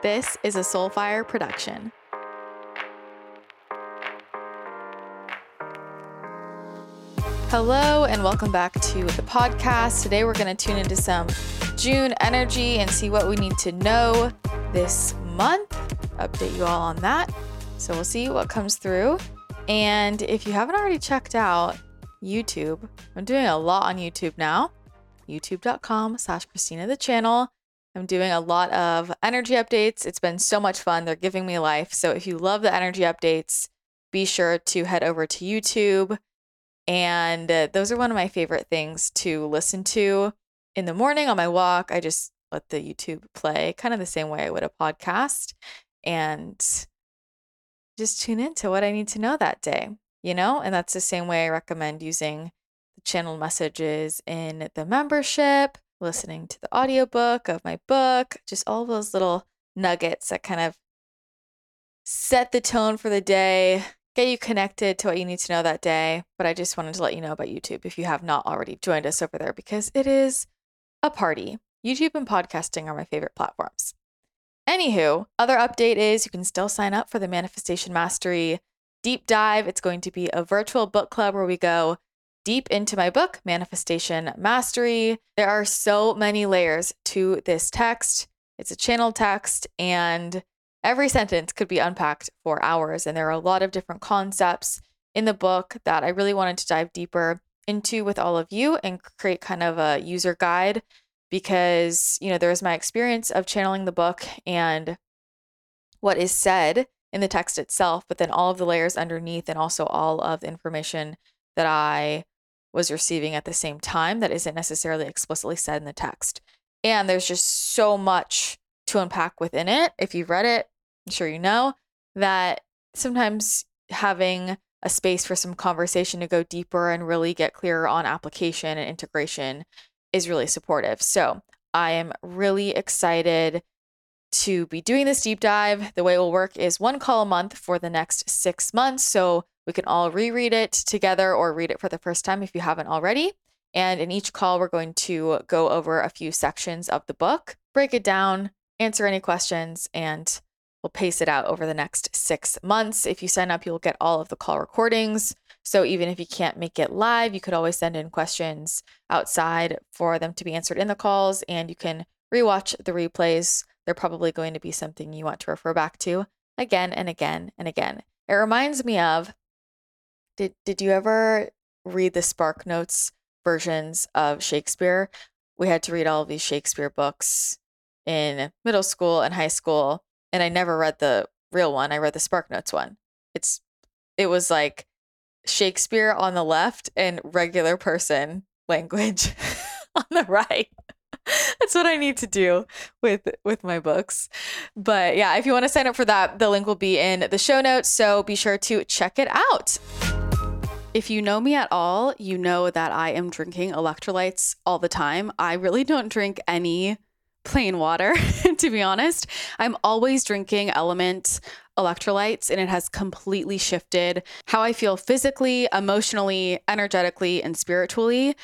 This is a Soulfire production. Hello, and welcome back to the podcast. Today, we're going to tune into some June energy and see what we need to know this month. Update you all on that. So, we'll see what comes through. And if you haven't already checked out YouTube, I'm doing a lot on YouTube now. YouTube.com slash Christina the channel. I'm doing a lot of energy updates. It's been so much fun. They're giving me life. So if you love the energy updates, be sure to head over to YouTube. And uh, those are one of my favorite things to listen to in the morning on my walk. I just let the YouTube play kind of the same way I would a podcast and just tune into what I need to know that day, you know? And that's the same way I recommend using the channel messages in the membership listening to the audiobook of my book, just all those little nuggets that kind of set the tone for the day, get you connected to what you need to know that day. But I just wanted to let you know about YouTube if you have not already joined us over there because it is a party. YouTube and podcasting are my favorite platforms. Anywho, other update is you can still sign up for the Manifestation Mastery deep dive. It's going to be a virtual book club where we go deep into my book, Manifestation Mastery. There are so many layers to this text. It's a channel text, and every sentence could be unpacked for hours. And there are a lot of different concepts in the book that I really wanted to dive deeper into with all of you and create kind of a user guide because, you know, there's my experience of channeling the book and what is said in the text itself, but then all of the layers underneath and also all of the information that I was receiving at the same time that isn't necessarily explicitly said in the text. And there's just so much to unpack within it. If you've read it, I'm sure you know that sometimes having a space for some conversation to go deeper and really get clearer on application and integration is really supportive. So I am really excited to be doing this deep dive. The way it will work is one call a month for the next six months. So we can all reread it together or read it for the first time if you haven't already. And in each call, we're going to go over a few sections of the book, break it down, answer any questions, and we'll pace it out over the next six months. If you sign up, you'll get all of the call recordings. So even if you can't make it live, you could always send in questions outside for them to be answered in the calls, and you can rewatch the replays. They're probably going to be something you want to refer back to again and again and again. It reminds me of did did you ever read the Spark Notes versions of Shakespeare? We had to read all of these Shakespeare books in middle school and high school, and I never read the real one. I read the Spark Notes one. It's it was like Shakespeare on the left and regular person language on the right. That's what I need to do with with my books. But yeah, if you want to sign up for that, the link will be in the show notes, so be sure to check it out. If you know me at all, you know that I am drinking electrolytes all the time. I really don't drink any plain water, to be honest. I'm always drinking LMNT electrolytes, and it has completely shifted how I feel physically, emotionally, energetically, and spiritually.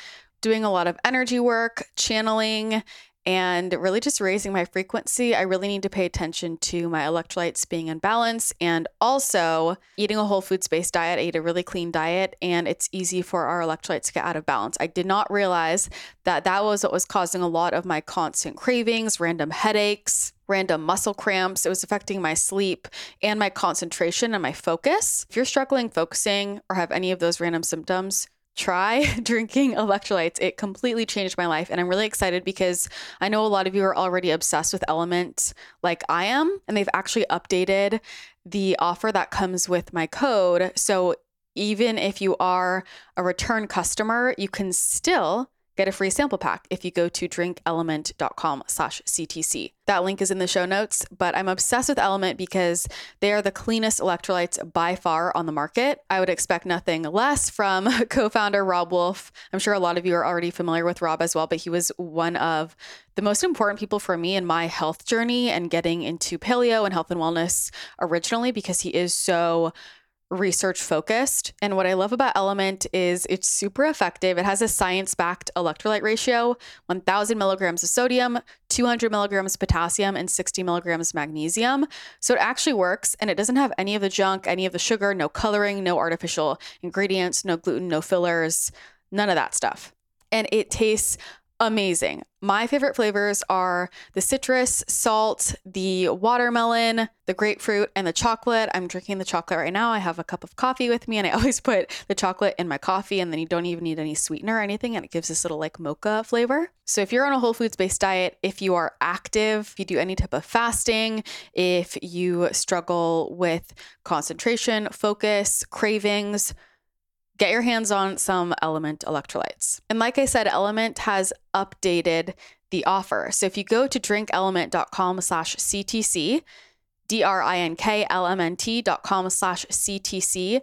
Doing a lot of energy work, channeling, and really just raising my frequency. I really need to pay attention to my electrolytes being in balance and also eating a whole foods based diet. I eat a really clean diet and it's easy for our electrolytes to get out of balance. I did not realize that that was what was causing a lot of my constant cravings, random headaches. Random muscle cramps. It was affecting my sleep and my concentration and my focus. If you're struggling focusing or have any of those random symptoms, try drinking electrolytes. It completely changed my life. And I'm really excited because I know a lot of you are already obsessed with LMNT like I am. And they've actually updated the offer that comes with my code. So even if you are a return customer, you can still Get a free sample pack if you go to drinkLMNT.com slash CTC. That link is in the show notes, but I'm obsessed with LMNT because they are the cleanest electrolytes by far on the market. I would expect nothing less from co-founder Robb Wolf. I'm sure a lot of you are already familiar with Robb as well, but he was one of the most important people for me in my health journey and getting into paleo and health and wellness originally because he is so research focused. And what I love about LMNT is it's super effective. It has a science backed electrolyte ratio 1000 milligrams of sodium, 200 milligrams of potassium, and 60 milligrams of magnesium. So it actually works and it doesn't have any of the junk, any of the sugar, no coloring, no artificial ingredients, no gluten, no fillers, none of that stuff. And it tastes amazing. My favorite flavors are the citrus, salt, the watermelon, the grapefruit, and the chocolate. I'm drinking the chocolate right now. I have a cup of coffee with me, and I always put the chocolate in my coffee, and then you don't even need any sweetener or anything, and it gives this little like mocha flavor. So, if you're on a whole foods based diet, if you are active, if you do any type of fasting, if you struggle with concentration, focus, cravings, get your hands on some LMNT electrolytes. And like I said, LMNT has updated the offer. So if you go to drinkLMNT.com slash CTC, D-R-I-N-K-L-M-N-T dot com slash CTC,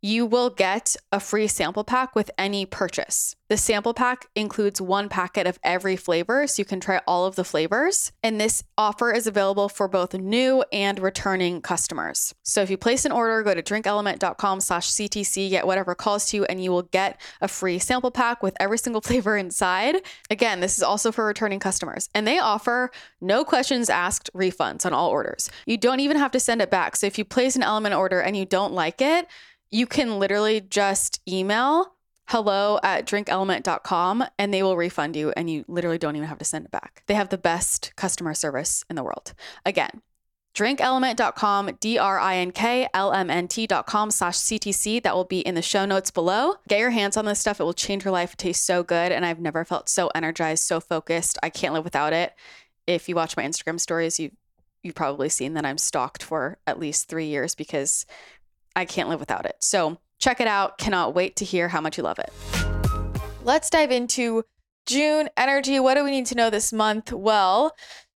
you will get a free sample pack with any purchase. The sample pack includes one packet of every flavor, so you can try all of the flavors. And this offer is available for both new and returning customers. So if you place an order, go to drinkLMNT.com slash CTC, get whatever calls to you, and you will get a free sample pack with every single flavor inside. Again, this is also for returning customers. And they offer no questions asked refunds on all orders. You don't even have to send it back. So if you place an LMNT order and you don't like it, you can literally just email hello at drinkLMNT.com and they will refund you and you literally don't even have to send it back. They have the best customer service in the world. Again, drinkLMNT.com, D-R-I-N-K-L-M-N-T.com slash CTC. That will be in the show notes below. Get your hands on this stuff. It will change your life. It tastes so good. And I've never felt so energized, so focused. I can't live without it. If you watch my Instagram stories, you you've probably seen that I'm stalked for at least three years because I can't live without it. So check it out. Cannot wait to hear how much you love it. Let's dive into June energy. What do we need to know this month? Well,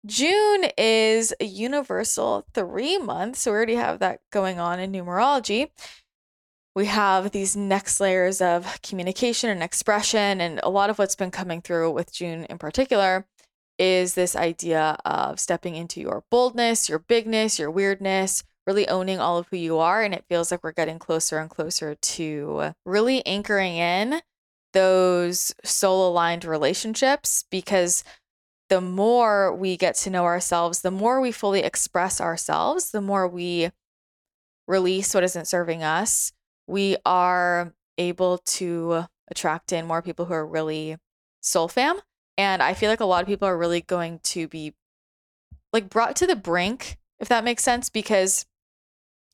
June is a universal three month. So we already have that going on in numerology. We have these next layers of communication and expression. And a lot of what's been coming through with June in particular is this idea of stepping into your boldness, your bigness, your weirdness, really owning all of who you are. And it feels like we're getting closer and closer to really anchoring in those soul aligned relationships because the more we get to know ourselves, the more we fully express ourselves, the more we release what isn't serving us, we are able to attract in more people who are really soul fam. And I feel like a lot of people are really going to be like brought to the brink, if that makes sense, because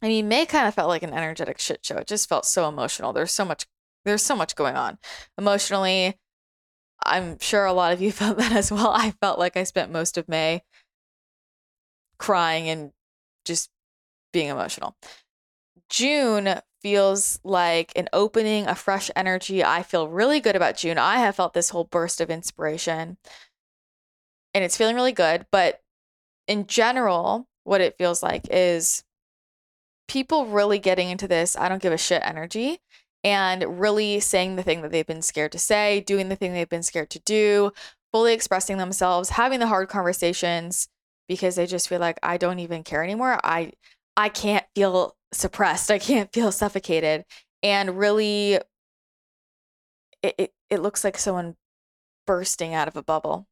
I mean, May kind of felt like an energetic shit show. It just felt so emotional. There's so much there's so much going on. Emotionally, I'm sure a lot of you felt that as well. I felt like I spent most of May crying and just being emotional. June feels like an opening, a fresh energy. I feel really good about June. I have felt this whole burst of inspiration and it's feeling really good. But in general, what it feels like is people really getting into this I don't give a shit energy and really saying the thing that they've been scared to say, doing the thing they've been scared to do, fully expressing themselves, having the hard conversations because they just feel like I don't even care anymore. I I can't feel suppressed. I can't feel suffocated. And really it, it, it looks like someone bursting out of a bubble.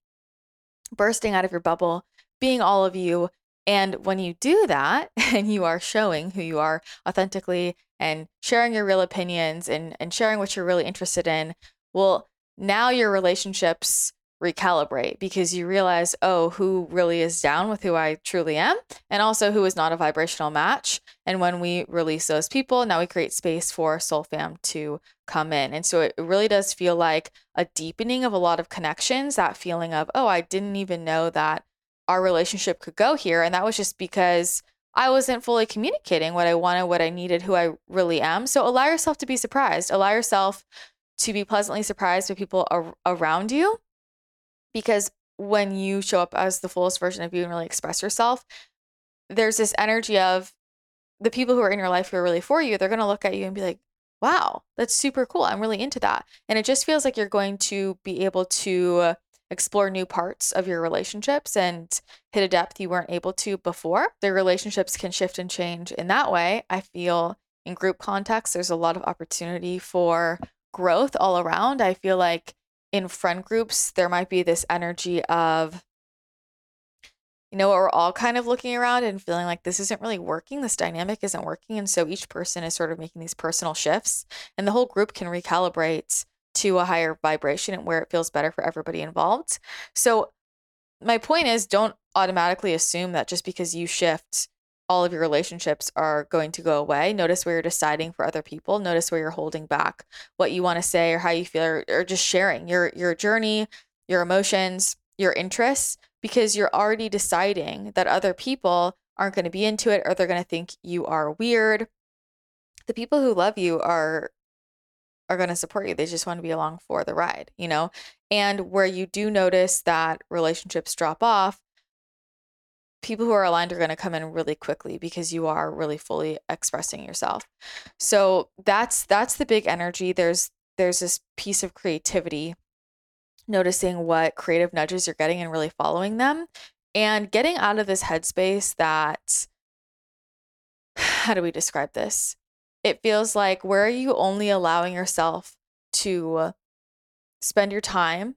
Bursting out of your bubble, being all of you, and when you do that and you are showing who you are authentically and sharing your real opinions and, and sharing what you're really interested in, well, now your relationships recalibrate because you realize, oh, who really is down with who I truly am, and also who is not a vibrational match. And when we release those people, now we create space for Soul Fam to come in. And so it really does feel like a deepening of a lot of connections, that feeling of, oh, I didn't even know that our relationship could go here. And that was just because I wasn't fully communicating what I wanted, what I needed, who I really am. So allow yourself to be surprised. Allow yourself to be pleasantly surprised by people ar- around you. Because when you show up as the fullest version of you and really express yourself, there's this energy of the people who are in your life who are really for you, they're going to look at you and be like, wow, that's super cool. I'm really into that. And it just feels like you're going to be able to explore new parts of your relationships and hit a depth you weren't able to before. The relationships can shift and change in that way. I feel in group context, there's a lot of opportunity for growth all around. I feel like in friend groups, there might be this energy of, you know, we're all kind of looking around and feeling like this isn't really working, this dynamic isn't working. And so each person is sort of making these personal shifts, and the whole group can recalibrate to a higher vibration and where it feels better for everybody involved. So, my point is don't automatically assume that just because you shift, all of your relationships are going to go away. Notice where you're deciding for other people. Notice where you're holding back what you want to say or how you feel, or, or just sharing your your journey, your emotions, your interests, because you're already deciding that other people aren't going to be into it or they're going to think you are weird. The people who love you are are going to support you. They just want to be along for the ride, you know? And where you do notice that relationships drop off, people who are aligned are going to come in really quickly because you are really fully expressing yourself. So that's that's the big energy. There's there's this piece of creativity noticing what creative nudges you're getting and really following them and getting out of this headspace that how do we describe this? It feels like where are you only allowing yourself to spend your time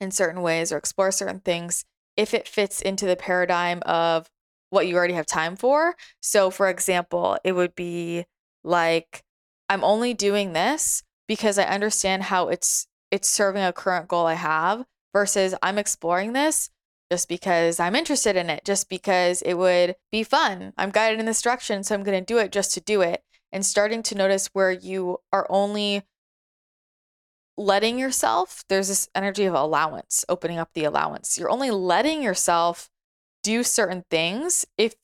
in certain ways or explore certain things if it fits into the paradigm of what you already have time for. So, for example, it would be like, I'm only doing this because I understand how it's it's serving a current goal I have versus I'm exploring this just because I'm interested in it, just because it would be fun. I'm guided in this direction, so I'm going to do it just to do it and starting to notice where you are only letting yourself, there's this energy of allowance, opening up the allowance. You're only letting yourself do certain things if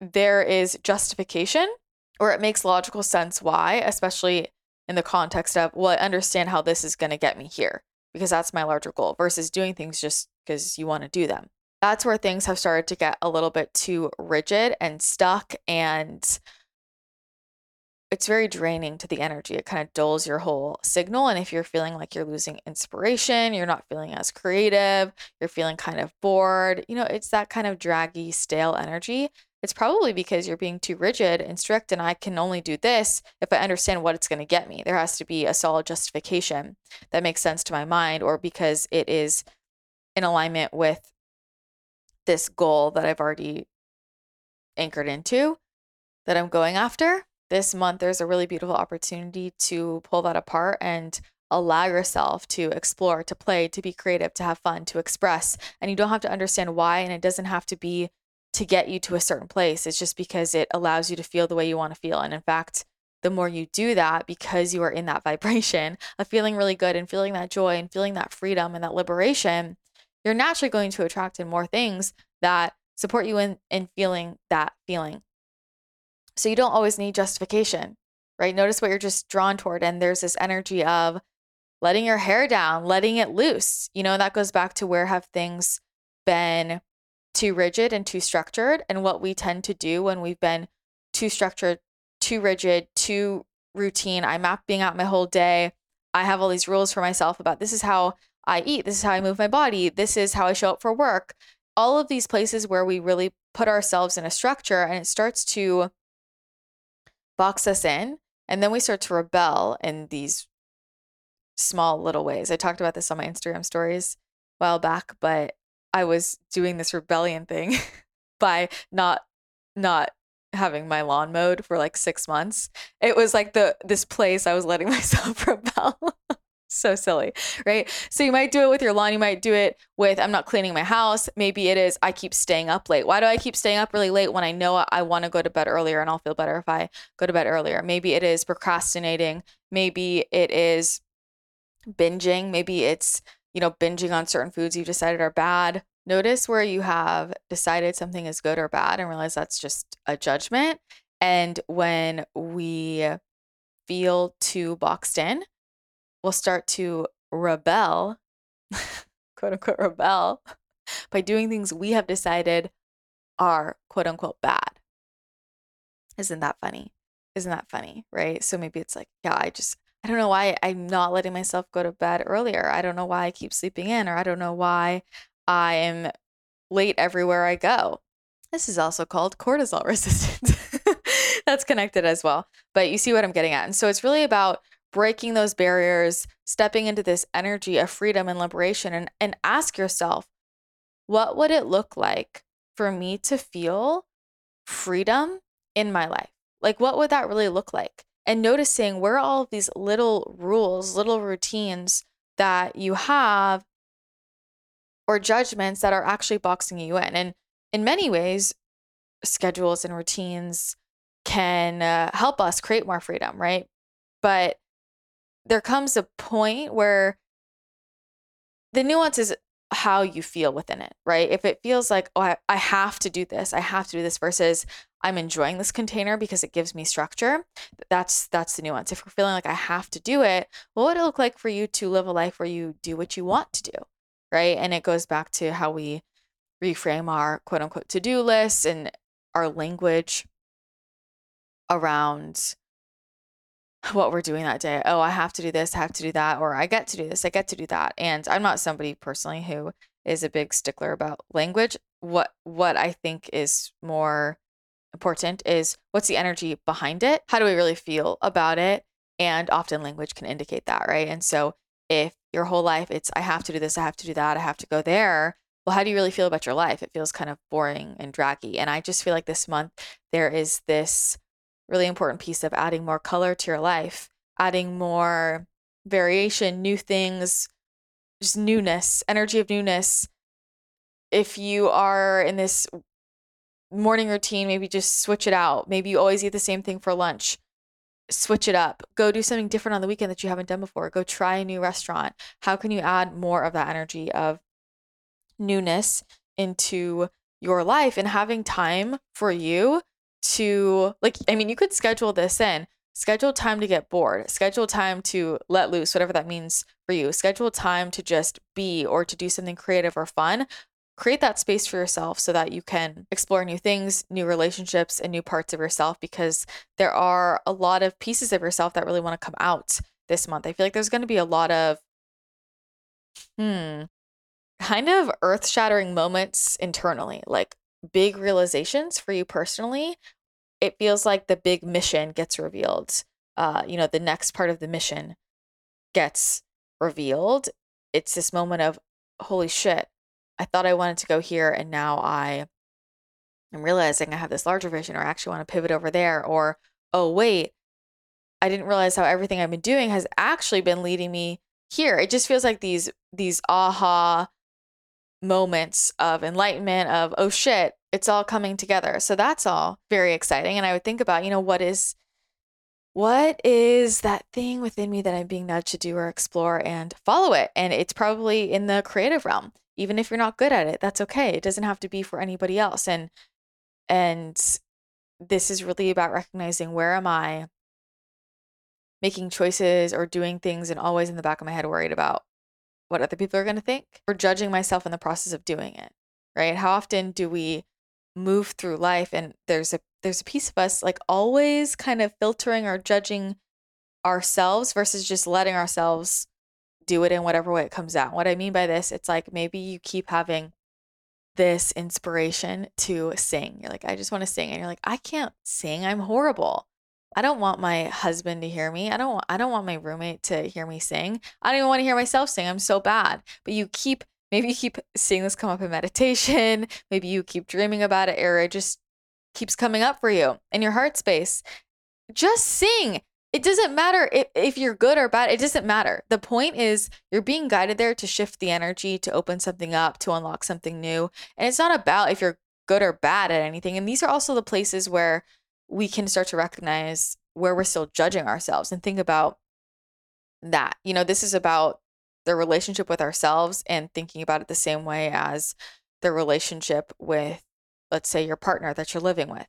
there is justification or it makes logical sense why, especially in the context of, well, I understand how this is going to get me here because that's my larger goal versus doing things just because you want to do them. That's where things have started to get a little bit too rigid and stuck and it's very draining to the energy. It kind of dulls your whole signal. And if you're feeling like you're losing inspiration, you're not feeling as creative, you're feeling kind of bored, you know, it's that kind of draggy, stale energy. It's probably because you're being too rigid and strict, and I can only do this if I understand what it's going to get me. There has to be a solid justification that makes sense to my mind, or because it is in alignment with this goal that I've already anchored into that I'm going after this month there's a really beautiful opportunity to pull that apart and allow yourself to explore, to play, to be creative, to have fun, to express. And you don't have to understand why, and it doesn't have to be to get you to a certain place. It's just because it allows you to feel the way you want to feel. And in fact, the more you do that, because you are in that vibration of feeling really good and feeling that joy and feeling that freedom and that liberation, you're naturally going to attract in more things that support you in, in feeling that feeling. So you don't always need justification, right? Notice what you're just drawn toward. And there's this energy of letting your hair down, letting it loose. You know, that goes back to where have things been too rigid and too structured. And what we tend to do when we've been too structured, too rigid, too routine. I'm mapping out my whole day. I have all these rules for myself about this is how I eat, this is how I move my body, this is how I show up for work. All of these places where we really put ourselves in a structure and it starts to box us in, and then we start to rebel in these small little ways. I talked about this on my Instagram stories a while back, but I was doing this rebellion thing by not not having my lawn mowed for like 6 months. It was like the this place I was letting myself rebel so silly, right? So you might do it with your lawn. You might do it with I'm not cleaning my house. Maybe it is I keep staying up late. Why do I keep staying up really late when I know I want to go to bed earlier and I'll feel better if I go to bed earlier? Maybe it is procrastinating. Maybe it is binging. Maybe it's, you know, binging on certain foods you've decided are bad. Notice where you have decided something is good or bad and realize that's just a judgment. And when we feel too boxed in, will start to rebel, quote unquote, rebel by doing things we have decided are quote unquote bad. Isn't that funny? Isn't that funny? Right. So maybe it's like, yeah, I just, I don't know why I'm not letting myself go to bed earlier. I don't know why I keep sleeping in, or I don't know why I am late everywhere I go. This is also called cortisol resistance. that's connected as well. But you see what I'm getting at. And so it's really about breaking those barriers, stepping into this energy of freedom and liberation and, and ask yourself, what would it look like for me to feel freedom in my life? Like, what would that really look like? And noticing where all of these little rules, little routines that you have or judgments that are actually boxing you in. And in many ways, schedules and routines can uh, help us create more freedom, right? But there comes a point where the nuance is how you feel within it, right? If it feels like, oh, I, I have to do this, I have to do this versus I'm enjoying this container because it gives me structure. That's that's the nuance. If you're feeling like I have to do it, what would it look like for you to live a life where you do what you want to do? Right. And it goes back to how we reframe our quote unquote to-do lists and our language around what we're doing that day. Oh, I have to do this, I have to do that, or I get to do this, I get to do that. And I'm not somebody personally who is a big stickler about language. What what I think is more important is what's the energy behind it? How do we really feel about it? And often language can indicate that, right? And so if your whole life it's I have to do this, I have to do that, I have to go there, well, how do you really feel about your life? It feels kind of boring and draggy. And I just feel like this month there is this really important piece of adding more color to your life, adding more variation, new things, just newness, energy of newness. If you are in this morning routine, maybe just switch it out. Maybe you always eat the same thing for lunch. Switch it up. Go do something different on the weekend that you haven't done before. Go try a new restaurant. How can you add more of that energy of newness into your life and having time for you to like I mean you could schedule this in. Schedule time to get bored. Schedule time to let loose whatever that means for you. Schedule time to just be or to do something creative or fun. Create that space for yourself so that you can explore new things new relationships and new parts of yourself because there are a lot of pieces of yourself that really want to come out this month. I feel like there's going to be a lot of hmm kind of earth shattering moments internally like big realizations for you personally, it feels like the big mission gets revealed. Uh, you know, the next part of the mission gets revealed. It's this moment of, holy shit, I thought I wanted to go here and now I am realizing I have this larger vision or I actually want to pivot over there. Or, oh, wait, I didn't realize how everything I've been doing has actually been leading me here. It just feels like these these aha moments of enlightenment of oh shit it's all coming together. So that's all very exciting and i would think about you know what is what is that thing within me that i'm being nudged to do or explore and follow it? And it's probably in the creative realm. Even if you're not good at it that's okay. It doesn't have to be for anybody else. And and this is really about recognizing where am i making choices or doing things and always in the back of my head worried about what other people are going to think or judging myself in the process of doing it right? How often do we move through life and there's a there's a piece of us like always kind of filtering or judging ourselves versus just letting ourselves do it in whatever way it comes out. What i mean by this it's like maybe you keep having this inspiration to sing. You're like i just want to sing and you're like i can't sing. I'm horrible I don't want my husband to hear me. I don't want, I don't want my roommate to hear me sing. I don't even want to hear myself sing. I'm so bad. But you keep maybe you keep seeing this come up in meditation. Maybe you keep dreaming about it or it just keeps coming up for you in your heart space. Just sing. It doesn't matter if, if you're good or bad. It doesn't matter. The point is you're being guided there to shift the energy, to open something up, to unlock something new. And it's not about if you're good or bad at anything. And these are also the places where we can start to recognize where we're still judging ourselves and think about that. You know, this is about the relationship with ourselves and thinking about it the same way as the relationship with, let's say, your partner that you're living with.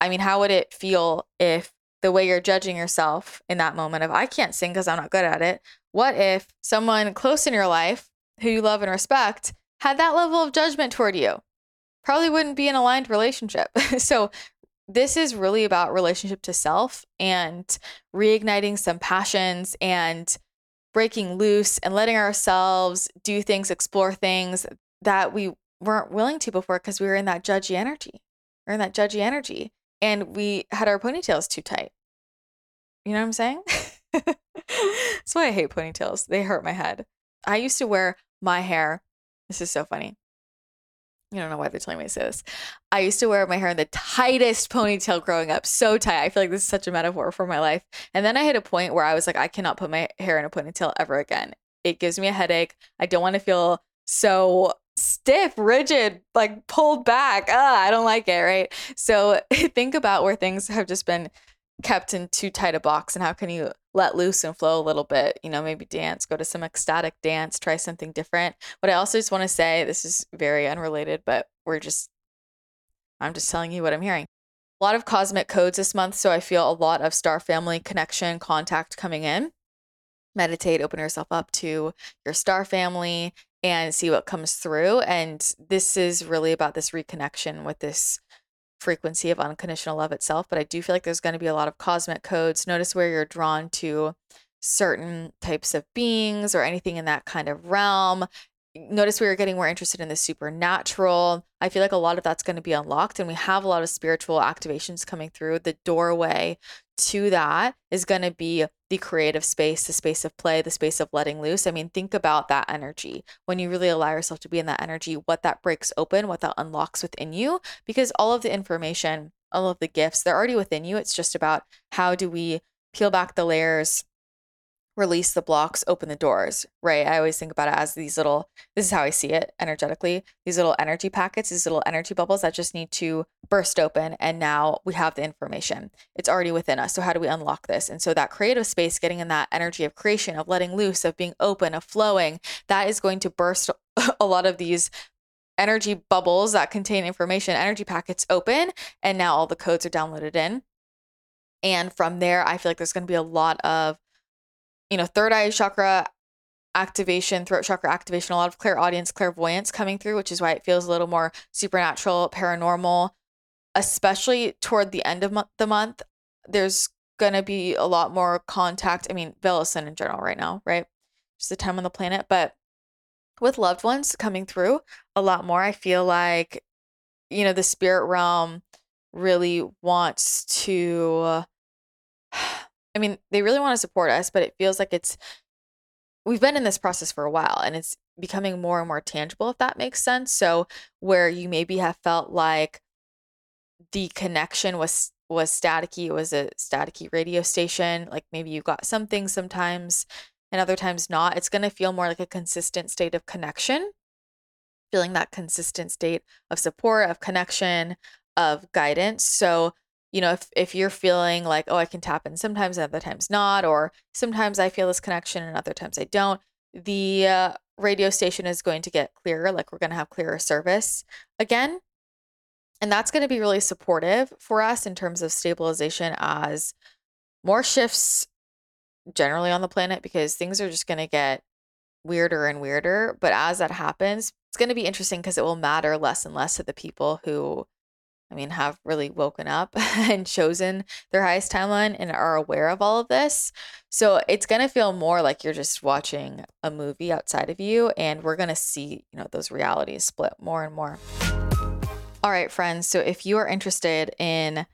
I mean, how would it feel if the way you're judging yourself in that moment of, I can't sing because I'm not good at it? What if someone close in your life who you love and respect had that level of judgment toward you? Probably wouldn't be an aligned relationship. so, this is really about relationship to self and reigniting some passions and breaking loose and letting ourselves do things, explore things that we weren't willing to before because we were in that judgy energy. We're in that judgy energy. and we had our ponytails too tight. You know what I'm saying? That's why I hate ponytails. They hurt my head. I used to wear my hair. This is so funny. I don't know why they're telling me to say this. I used to wear my hair in the tightest ponytail growing up, so tight. I feel like this is such a metaphor for my life. And then I hit a point where I was like, I cannot put my hair in a ponytail ever again. It gives me a headache. I don't want to feel so stiff, rigid, like pulled back. Ah, I don't like it, right? So think about where things have just been kept in too tight a box and how can you let loose and flow a little bit you know maybe dance go to some ecstatic dance try something different. But i also just want to say this is very unrelated but we're just i'm just telling you what i'm hearing. A lot of cosmic codes this month so i feel a lot of star family connection contact coming in. Meditate open yourself up to your star family and see what comes through and this is really about this reconnection with this frequency of unconditional love itself, but I do feel like there's going to be a lot of cosmic codes. Notice where you're drawn to certain types of beings or anything in that kind of realm notice we are getting more interested in the supernatural. I feel like a lot of that's going to be unlocked, and we have a lot of spiritual activations coming through. The doorway to that is going to be the creative space, the space of play, the space of letting loose. I mean, think about that energy when you really allow yourself to be in that energy, what that breaks open, what that unlocks within you, because all of the information, all of the gifts, they're already within you. It's just about how do we peel back the layers release the blocks, open the doors, right? I always think about it as these little, this is how I see it energetically, these little energy packets, these little energy bubbles that just need to burst open. And now we have the information. It's already within us. So, how do we unlock this? And so, that creative space, getting in that energy of creation, of letting loose, of being open, of flowing, that is going to burst a lot of these energy bubbles that contain information, energy packets open. And now all the codes are downloaded in. And from there, I feel like there's going to be a lot of you know, third eye chakra activation, throat chakra activation, a lot of clairaudience, clairvoyance coming through, which is why it feels a little more supernatural, paranormal, especially toward the end of the month. There's going to be a lot more contact. I mean, Velosin in general right now, right? Just the time on the planet. But with loved ones coming through a lot more, I feel like, you know, the spirit realm really wants to I mean, they really want to support us, but it feels like it's we've been in this process for a while and it's becoming more and more tangible if that makes sense. So where you maybe have felt like the connection was was staticky, it was a staticky radio station, like maybe you got something sometimes and other times not. It's going to feel more like a consistent state of connection. Feeling that consistent state of support, of connection, of guidance. So you know, if if you're feeling like, oh, I can tap in sometimes and other times not, or sometimes I feel this connection and other times I don't, the uh, radio station is going to get clearer. Like we're going to have clearer service again. And that's going to be really supportive for us in terms of stabilization as more shifts generally on the planet because things are just going to get weirder and weirder. But as that happens, it's going to be interesting because it will matter less and less to the people who I mean, have really woken up and chosen their highest timeline and are aware of all of this. So it's going to feel more like you're just watching a movie outside of you. And we're going to see, you know, those realities split more and more. All right, friends. So if you are interested in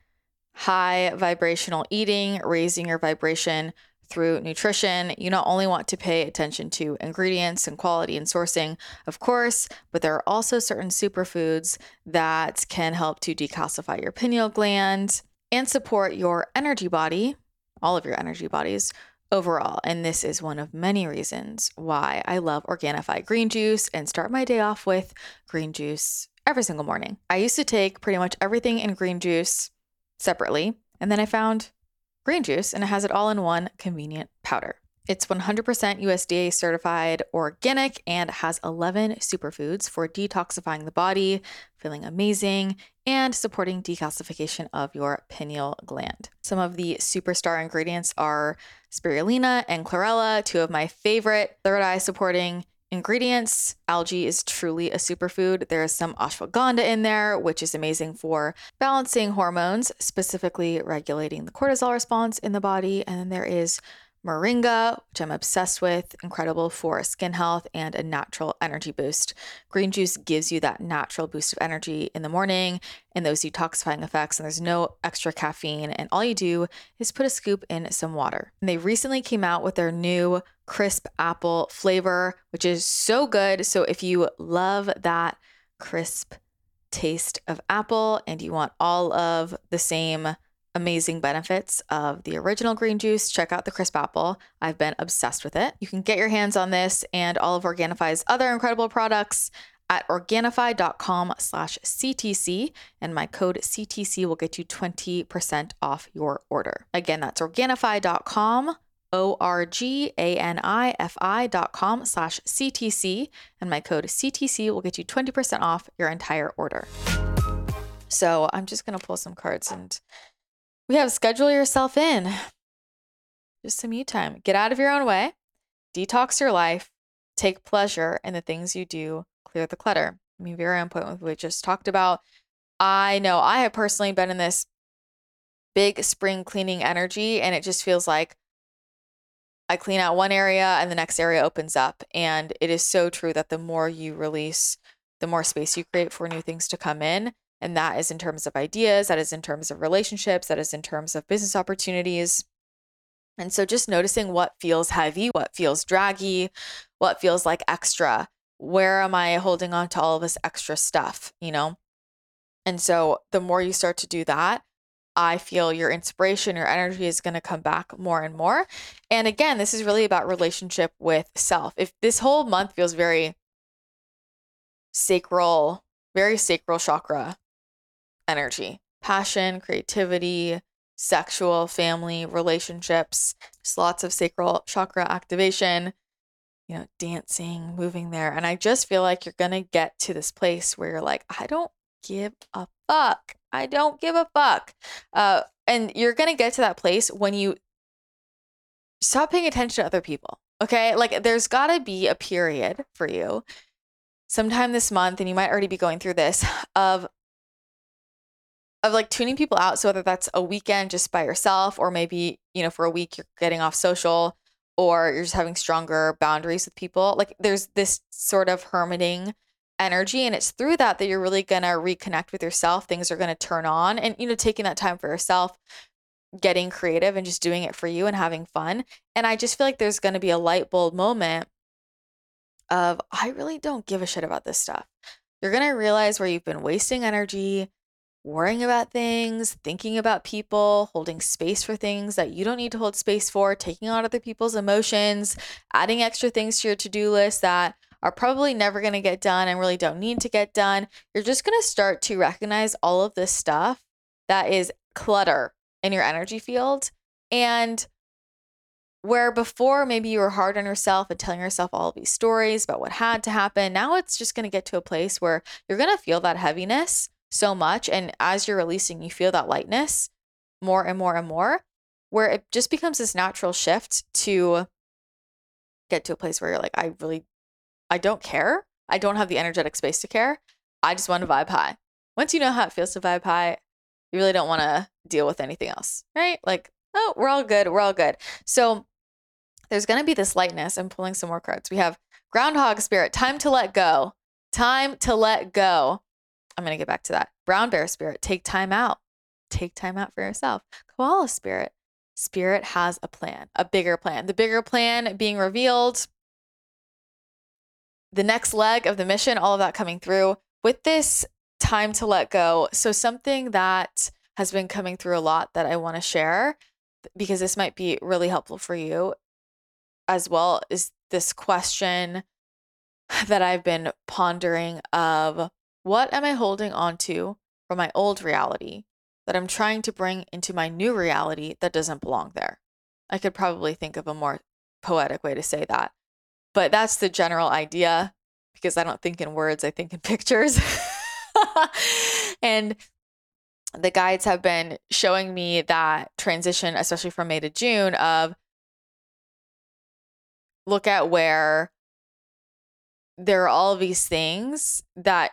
high vibrational eating, raising your vibration, through nutrition, you not only want to pay attention to ingredients and quality and sourcing, of course, but there are also certain superfoods that can help to decalcify your pineal gland and support your energy body, all of your energy bodies overall. And this is one of many reasons why I love Organifi green juice and start my day off with green juice every single morning. I used to take pretty much everything in green juice separately, and then I found green juice and it has it all in one convenient powder. It's 100% USDA certified organic and has 11 superfoods for detoxifying the body, feeling amazing, and supporting decalcification of your pineal gland. Some of the superstar ingredients are spirulina and chlorella, two of my favorite third eye supporting ingredients. Algae is truly a superfood. There is some ashwagandha in there, which is amazing for balancing hormones, specifically regulating the cortisol response in the body. And then there is moringa, which I'm obsessed with, incredible for skin health and a natural energy boost. Green juice gives you that natural boost of energy in the morning and those detoxifying effects, and there's no extra caffeine. And all you do is put a scoop in some water. And they recently came out with their new crisp apple flavor, which is so good. So if you love that crisp taste of apple and you want all of the same amazing benefits of the original green juice, check out the crisp apple. I've been obsessed with it. You can get your hands on this and all of Organifi's other incredible products at Organifi.com slash CTC, and my code CTC will get you 20% off your order. Again, that's Organifi.com, O-R-G-A-N-I-F-I dot com slash CTC, and my code CTC will get you 20% off your entire order. So I'm just going to pull some cards and we have schedule yourself in. Just some you time. Get out of your own way, detox your life, take pleasure in the things you do, clear the clutter. I mean, very on point with what we just talked about. I know I have personally been in this big spring cleaning energy, and it just feels like I clean out one area and the next area opens up. And it is so true that the more you release, the more space you create for new things to come in. And that is in terms of ideas, that is in terms of relationships, that is in terms of business opportunities. And so just noticing what feels heavy, what feels draggy, what feels like extra. Where am I holding on to all this extra stuff, you know? And so the more you start to do that, I feel your inspiration, your energy is going to come back more and more. And again, this is really about relationship with self. If this whole month feels very sacral, very sacral chakra energy passion, creativity, sexual, family, relationships, just lots of sacral chakra activation, you know, dancing, moving there. And I just feel like you're going to get to this place where you're like, I don't give a fuck. I don't give a fuck. Uh, and you're going to get to that place when you stop paying attention to other people. Okay. Like there's got to be a period for you sometime this month, and you might already be going through this of of like tuning people out. So whether that's a weekend just by yourself, or maybe, you know, for a week you're getting off social, or you're just having stronger boundaries with people. Like there's this sort of hermiting energy. And it's through that that you're really going to reconnect with yourself. Things are going to turn on. And, you know, taking that time for yourself, getting creative and just doing it for you and having fun. And I just feel like there's going to be a light bulb moment of, I really don't give a shit about this stuff. You're going to realize where you've been wasting energy, worrying about things, thinking about people, holding space for things that you don't need to hold space for, taking on other people's emotions, adding extra things to your to do list that are probably never going to get done and really don't need to get done. You're just going to start to recognize all of this stuff that is clutter in your energy field. And where before maybe you were hard on yourself and telling yourself all these stories about what had to happen, now it's just going to get to a place where you're going to feel that heaviness so much. And as you're releasing, you feel that lightness more and more and more, where it just becomes this natural shift to get to a place where you're like, I really, I don't care. I don't have the energetic space to care. I just want to vibe high. Once you know how it feels to vibe high, you really don't want to deal with anything else, right? Like, oh, we're all good. We're all good. So there's going to be this lightness. I'm pulling some more cards. We have Groundhog Spirit, time to let go. Time to let go. I'm going to get back to that. Brown bear spirit, take time out. Take time out for yourself. Koala spirit, spirit has a plan, a bigger plan. The bigger plan being revealed, the next leg of the mission, all of that coming through with this time to let go. So, something that has been coming through a lot that I want to share because this might be really helpful for you as well is this question that I've been pondering of what am I holding on to from my old reality that I'm trying to bring into my new reality that doesn't belong there? I could probably think of a more poetic way to say that. But that's the general idea because I don't think in words, I think in pictures. and the guides have been showing me that transition, especially from May to June, of look at where there are all these things that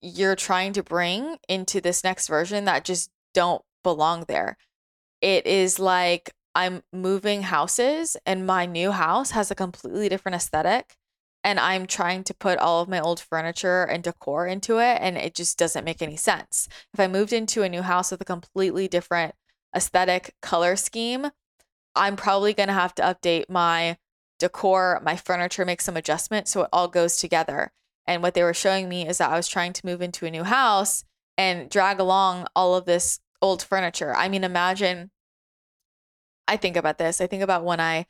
you're trying to bring into this next version that just don't belong there. It is like I'm moving houses and my new house has a completely different aesthetic and I'm trying to put all of my old furniture and decor into it and it just doesn't make any sense. If I moved into a new house with a completely different aesthetic color scheme, I'm probably going to have to update my decor, my furniture, make some adjustments so it all goes together. And what they were showing me is that I was trying to move into a new house and drag along all of this old furniture. I mean, imagine I think about this. I think about when I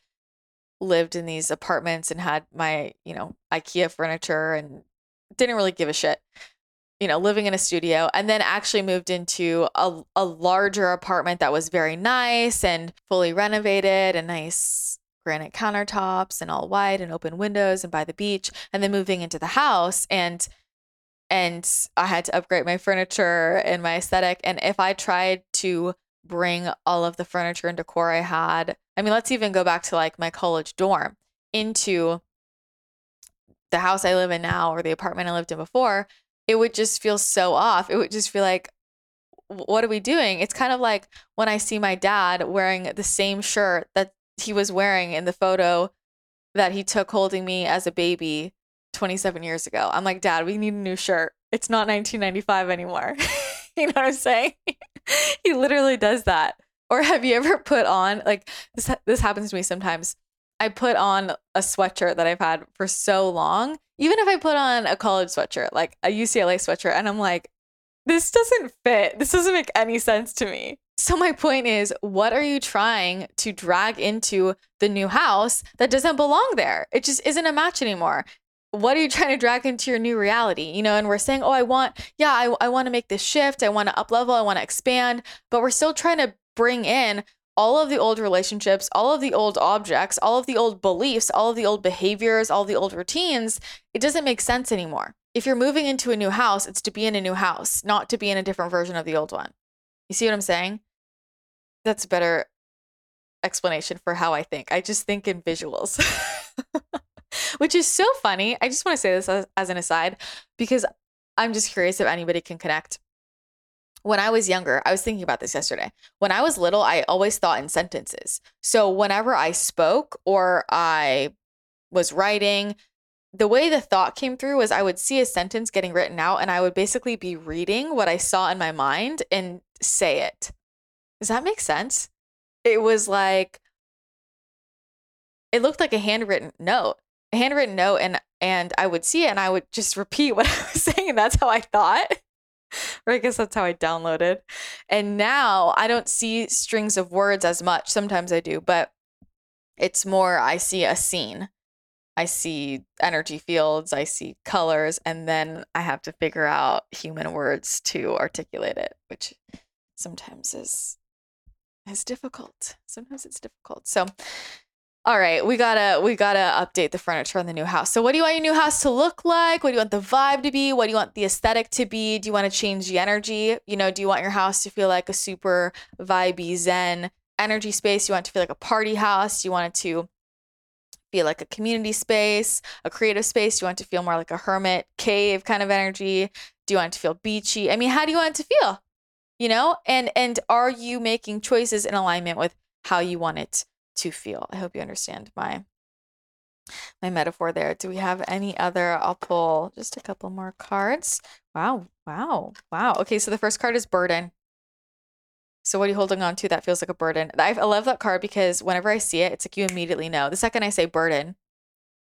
lived in these apartments and had my, you know, IKEA furniture and didn't really give a shit, you know, living in a studio and then actually moved into a, a larger apartment that was very nice and fully renovated and nice granite countertops and all white and open windows and by the beach and then moving into the house and and I had to upgrade my furniture and my aesthetic and if I tried to bring all of the furniture and decor I had. I mean, let's even go back to like my college dorm into the house I live in now or the apartment I lived in before. It would just feel so off. It would just feel like, what are we doing? It's kind of like when I see my dad wearing the same shirt that he was wearing in the photo that he took holding me as a baby 27 years ago. I'm like, Dad, we need a new shirt. It's not 1995 anymore. you know what I'm saying? he literally does that. Or have you ever put on like this this happens to me sometimes. I put on a sweatshirt that I've had for so long. Even if I put on a college sweatshirt, like a UCLA sweatshirt, and I'm like, this doesn't fit. This doesn't make any sense to me. So, my point is, what are you trying to drag into the new house that doesn't belong there? It just isn't a match anymore. What are you trying to drag into your new reality? You know and we're saying oh i want yeah i, I want to make this shift. I want to up level i want to expand. But we're still trying to bring in all of the old relationships all of the old objects all of the old beliefs all of the old behaviors all the old routines. It doesn't make sense anymore. If you're moving into a new house it's to be in a new house not to be in a different version of the old one. You see what i'm saying that's a better explanation for how i think i just think in visuals which is so funny. I just want to say this as, as an aside because I'm just curious if anybody can connect. When I was younger, I was thinking about this yesterday. When I was little, I always thought in sentences. So whenever I spoke or I was writing, the way the thought came through was I would see a sentence getting written out and I would basically be reading what I saw in my mind and say it. Does that make sense? It was like, it looked like a handwritten note a handwritten note and and I would see it and I would just repeat what I was saying. That's how I thought. or I guess that's how I downloaded. And now I don't see strings of words as much. Sometimes I do, but it's more I see a scene. I see energy fields, I see colors, and then I have to figure out human words to articulate it, which sometimes is is difficult. Sometimes it's difficult. So all right, we gotta we gotta update the furniture in the new house. So, what do you want your new house to look like? What do you want the vibe to be? What do you want the aesthetic to be? Do you want to change the energy? You know, do you want your house to feel like a super vibey Zen energy space? You want it to feel like a party house? You want it to feel like a community space, a creative space? Do you want it to feel more like a hermit cave kind of energy? Do you want it to feel beachy? I mean, how do you want it to feel? You know, and and are you making choices in alignment with how you want it to feel. I hope you understand my my metaphor there. Do we have any other? I'll pull just a couple more cards. Wow, wow, wow. Okay, so the first card is burden. So what are you holding on to that feels like a burden? I love that card because whenever I see it, it's like you immediately know. The second I say burden,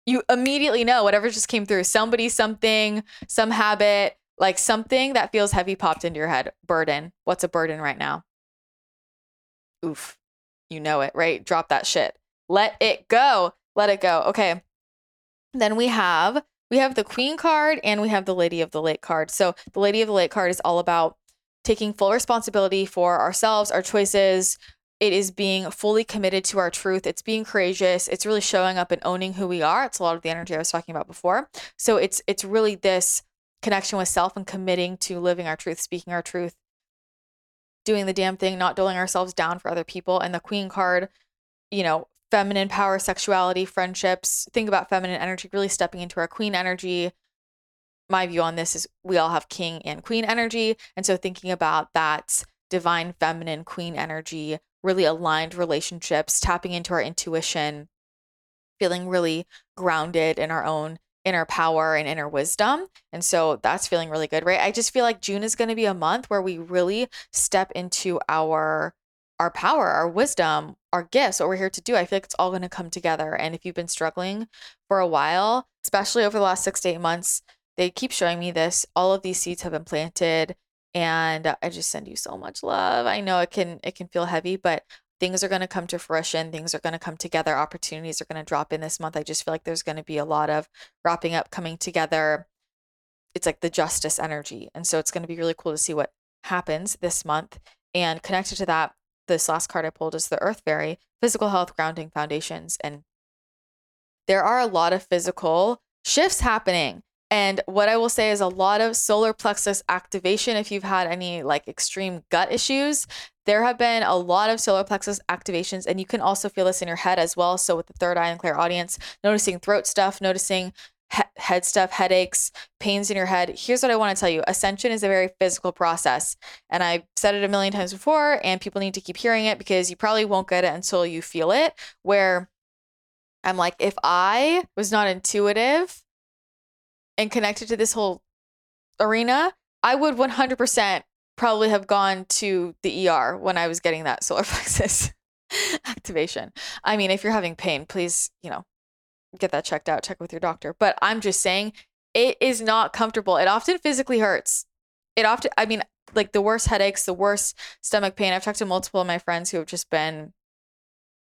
you immediately know whatever just came through. Somebody, something, some habit, like something that feels heavy popped into your head. Burden. What's a burden right now? Oof. You know it, right? Drop that shit. Let it go. Let it go. Okay. Then we have we have the queen card and we have the lady of the lake card. So the lady of the lake card is all about taking full responsibility for ourselves, our choices. It is being fully committed to our truth. It's being courageous. It's really showing up and owning who we are. It's a lot of the energy I was talking about before. So it's it's really this connection with self and committing to living our truth, speaking our truth, doing the damn thing, not doling ourselves down for other people. And the queen card, you know, feminine power, sexuality, friendships. Think about feminine energy, really stepping into our queen energy. My view on this is we all have king and queen energy. And so thinking about that divine feminine queen energy really aligned relationships, tapping into our intuition, feeling really grounded in our own inner power and inner wisdom. And so that's feeling really good, right? I just feel like June is going to be a month where we really step into our our power, our wisdom, our gifts, what we're here to do. I feel like it's all going to come together. And if you've been struggling for a while, especially over the last 6 to 8 months, they keep showing me this. All of these seeds have been planted and I just send you so much love. I know it can it can feel heavy, but things are going to come to fruition things are going to come together opportunities are going to drop in this month i just feel like there's going to be a lot of wrapping up coming together it's like the justice energy and so it's going to be really cool to see what happens this month and connected to that this last card i pulled is the earth fairy physical health grounding foundations and there are a lot of physical shifts happening and what I will say is a lot of solar plexus activation. If you've had any like extreme gut issues, there have been a lot of solar plexus activations, and you can also feel this in your head as well. So, with the third eye and clairaudience, noticing throat stuff, noticing he- head stuff, headaches, pains in your head. Here's what I want to tell you Ascension is a very physical process. And I've said it a million times before, and people need to keep hearing it because you probably won't get it until you feel it. Where I'm like, if I was not intuitive, and connected to this whole arena, I would 100% probably have gone to the ER when I was getting that solar plexus activation. I mean, if you're having pain, please, you know, get that checked out, check with your doctor. But I'm just saying it is not comfortable. It often physically hurts. It often, I mean, like the worst headaches, the worst stomach pain. I've talked to multiple of my friends who have just been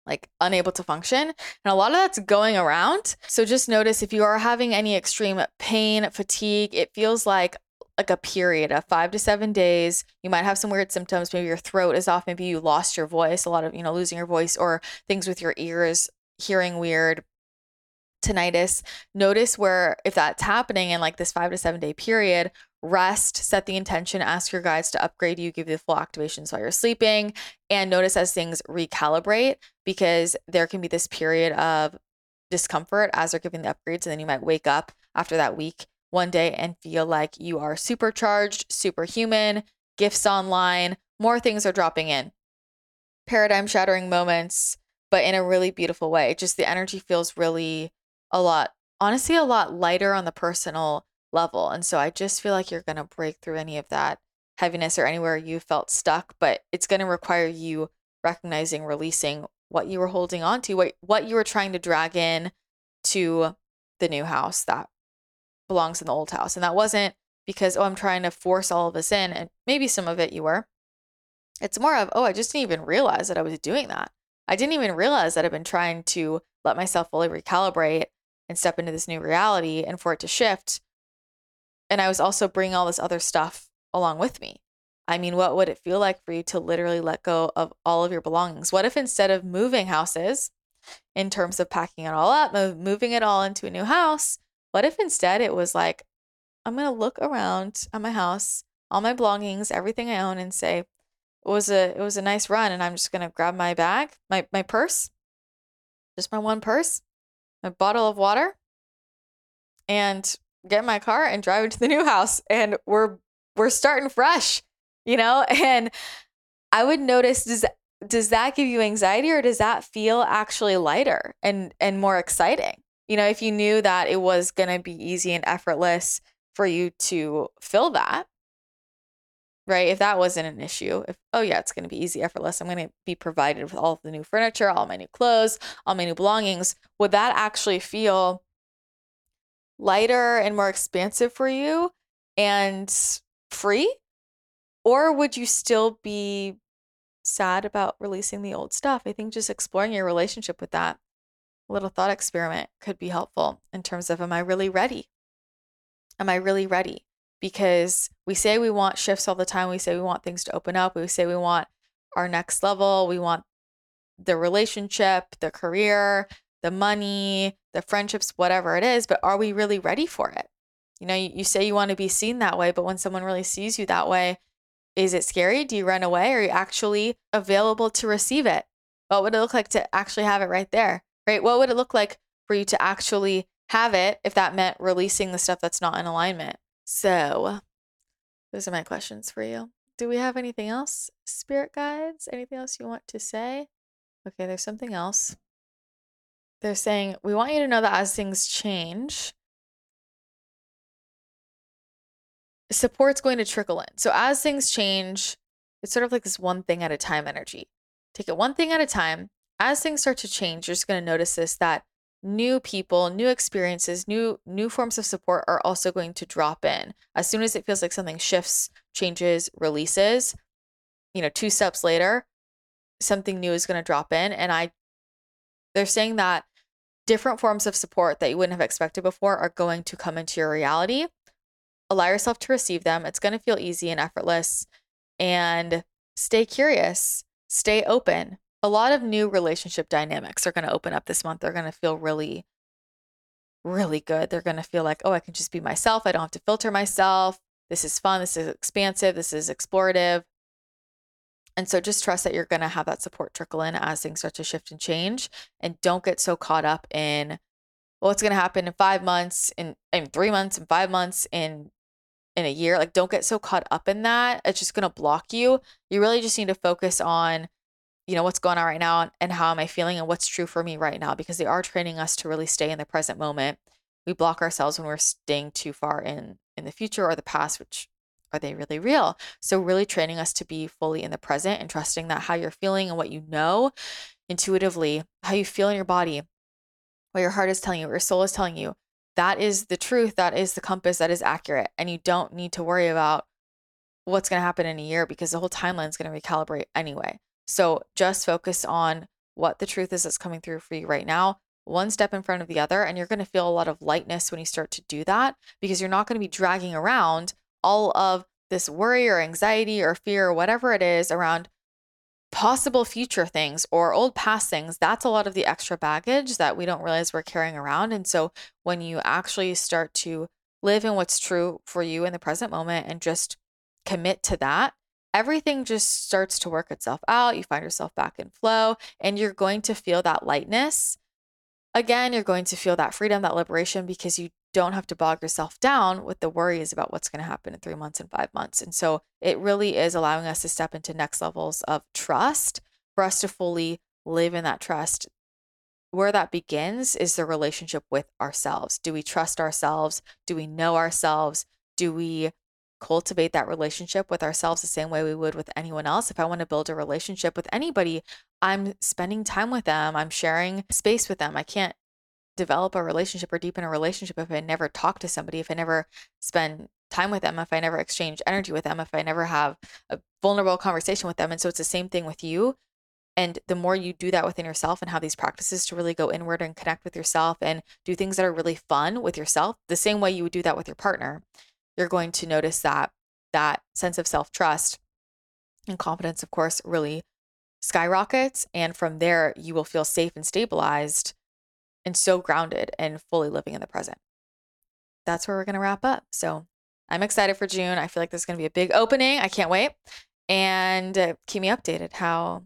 like unable to function. And a lot of that's going around. So just notice if you are having any extreme pain, fatigue, it feels like like a period of five to seven days. You might have some weird symptoms. Maybe your throat is off. Maybe you lost your voice. A lot of, you know, losing your voice or things with your ears, hearing weird, tinnitus. Notice where if that's happening in like this five to seven day period, rest, set the intention, ask your guides to upgrade you, give you the full activations while you're sleeping, and notice as things recalibrate because there can be this period of discomfort as they're giving the upgrades. And then you might wake up after that week one day and feel like you are supercharged, superhuman, gifts online, more things are dropping in. Paradigm shattering moments, but in a really beautiful way. Just the energy feels really a lot, honestly, a lot lighter on the personal level. And so I just feel like you're going to break through any of that heaviness or anywhere you felt stuck, but it's going to require you recognizing, releasing what you were holding on to, what, what you were trying to drag in to the new house that belongs in the old house. And that wasn't because, oh, I'm trying to force all of this in. And maybe some of it you were. It's more of, oh, I just didn't even realize that I was doing that. I didn't even realize that I've been trying to let myself fully recalibrate and step into this new reality and for it to shift and I was also bringing all this other stuff along with me. I mean, what would it feel like for you to literally let go of all of your belongings? What if instead of moving houses, in terms of packing it all up, moving it all into a new house, what if instead it was like, I'm going to look around at my house, all my belongings, everything I own, and say, it was a it was a nice run, and I'm just gonna grab my bag, my my purse, just my one purse, my bottle of water, and get my car and drive into the new house and we're we're starting fresh you know? And i would notice does does that give you anxiety or does that feel actually lighter and and more exciting you know if you knew that it was going to be easy and effortless for you to fill that right if that wasn't an issue if oh yeah it's going to be easy effortless i'm going to be provided with all the new furniture all my new clothes all my new belongings would that actually feel lighter and more expansive for you and free? Or would you still be sad about releasing the old stuff? I think just exploring your relationship with that little thought experiment could be helpful in terms of am I really ready? Am I really ready? Because we say we want shifts all the time. We say we want things to open up. We say we want our next level. We want the relationship, the career, the money, the friendships, whatever it is, but are we really ready for it? You know, you, you say you want to be seen that way, but when someone really sees you that way, is it scary? Do you run away? Are you actually available to receive it? What would it look like to actually have it right there? Right? What would it look like for you to actually have it if that meant releasing the stuff that's not in alignment? So, those are my questions for you. do we have anything else? Spirit guides? Anything else you want to say? Okay, there's something else. They're saying, we want you to know that as things change, support's going to trickle in. So as things change, it's sort of like this one thing at a time energy. Take it one thing at a time. As things start to change, you're just going to notice this that new people, new experiences, new new forms of support are also going to drop in. As soon as it feels like something shifts, changes, releases, you know, two steps later, something new is going to drop in and I they're saying that different forms of support that you wouldn't have expected before are going to come into your reality. Allow yourself to receive them. It's going to feel easy and effortless and stay curious, stay open, a lot of new relationship dynamics are going to open up this month. They're going to feel really, really good. They're going to feel like, oh, I can just be myself. I don't have to filter myself. This is fun. This is expansive. This is explorative. And so just trust that you're going to have that support trickle in as things start to shift and change. And don't get so caught up in what's going to happen in five months, in, in three months, in five months, in in a year. Like, don't get so caught up in that. It's just going to block you. You really just need to focus on you know what's going on right now and how am i feeling and what's true for me right now because they are training us to really stay in the present moment. We block ourselves when we're staying too far in in the future or the past which are they really real? So really training us to be fully in the present and trusting that how you're feeling and what you know intuitively how you feel in your body what your heart is telling you what your soul is telling you that is the truth that is the compass that is accurate. And you don't need to worry about what's going to happen in a year because the whole timeline is going to recalibrate anyway so just focus on what the truth is that's coming through for you right now, one step in front of the other. And you're going to feel a lot of lightness when you start to do that because you're not going to be dragging around all of this worry or anxiety or fear or whatever it is around possible future things or old past things. That's a lot of the extra baggage that we don't realize we're carrying around. And so when you actually start to live in what's true for you in the present moment and just commit to that, everything just starts to work itself out. You find yourself back in flow and you're going to feel that lightness. Again, you're going to feel that freedom, that liberation, because you don't have to bog yourself down with the worries about what's going to happen in three months and five months. And so it really is allowing us to step into next levels of trust for us to fully live in that trust. Where that begins is the relationship with ourselves. Do we trust ourselves? Do we know ourselves? Do we cultivate that relationship with ourselves the same way we would with anyone else. If I want to build a relationship with anybody, I'm spending time with them, I'm sharing space with them. I can't develop a relationship or deepen a relationship if I never talk to somebody, if I never spend time with them, if I never exchange energy with them, if I never have a vulnerable conversation with them. And so it's the same thing with you. And the more you do that within yourself and have these practices to really go inward and connect with yourself and do things that are really fun with yourself, the same way you would do that with your partner, you're going to notice that that sense of self trust and confidence, of course, really skyrockets. And from there, you will feel safe and stabilized and so grounded and fully living in the present. That's where we're going to wrap up. So I'm excited for June. I feel like there's going to be a big opening. I can't wait. And uh, keep me updated how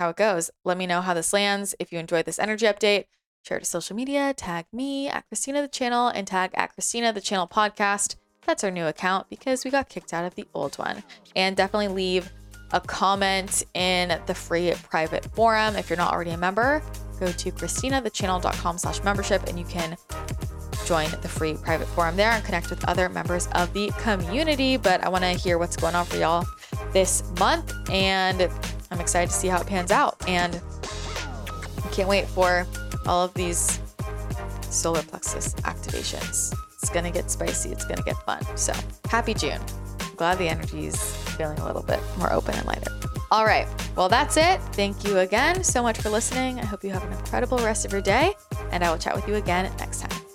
how it goes. Let me know how this lands. If you enjoyed this energy update, share it to social media, tag me at Christina the channel, and tag at Christina the channel podcast. That's our new account because we got kicked out of the old one. And definitely leave a comment in the free private forum. If you're not already a member, go to christinathechannel.com slash membership and you can join the free private forum there and connect with other members of the community. But I want to hear what's going on for y'all this month and I'm excited to see how it pans out. And I can't wait for all of these solar plexus activations. It's going to get spicy. It's going to get fun. So happy June. Glad the energy is feeling a little bit more open and lighter. All right. Well, that's it. Thank you again so much for listening. I hope you have an incredible rest of your day, and I will chat with you again next time.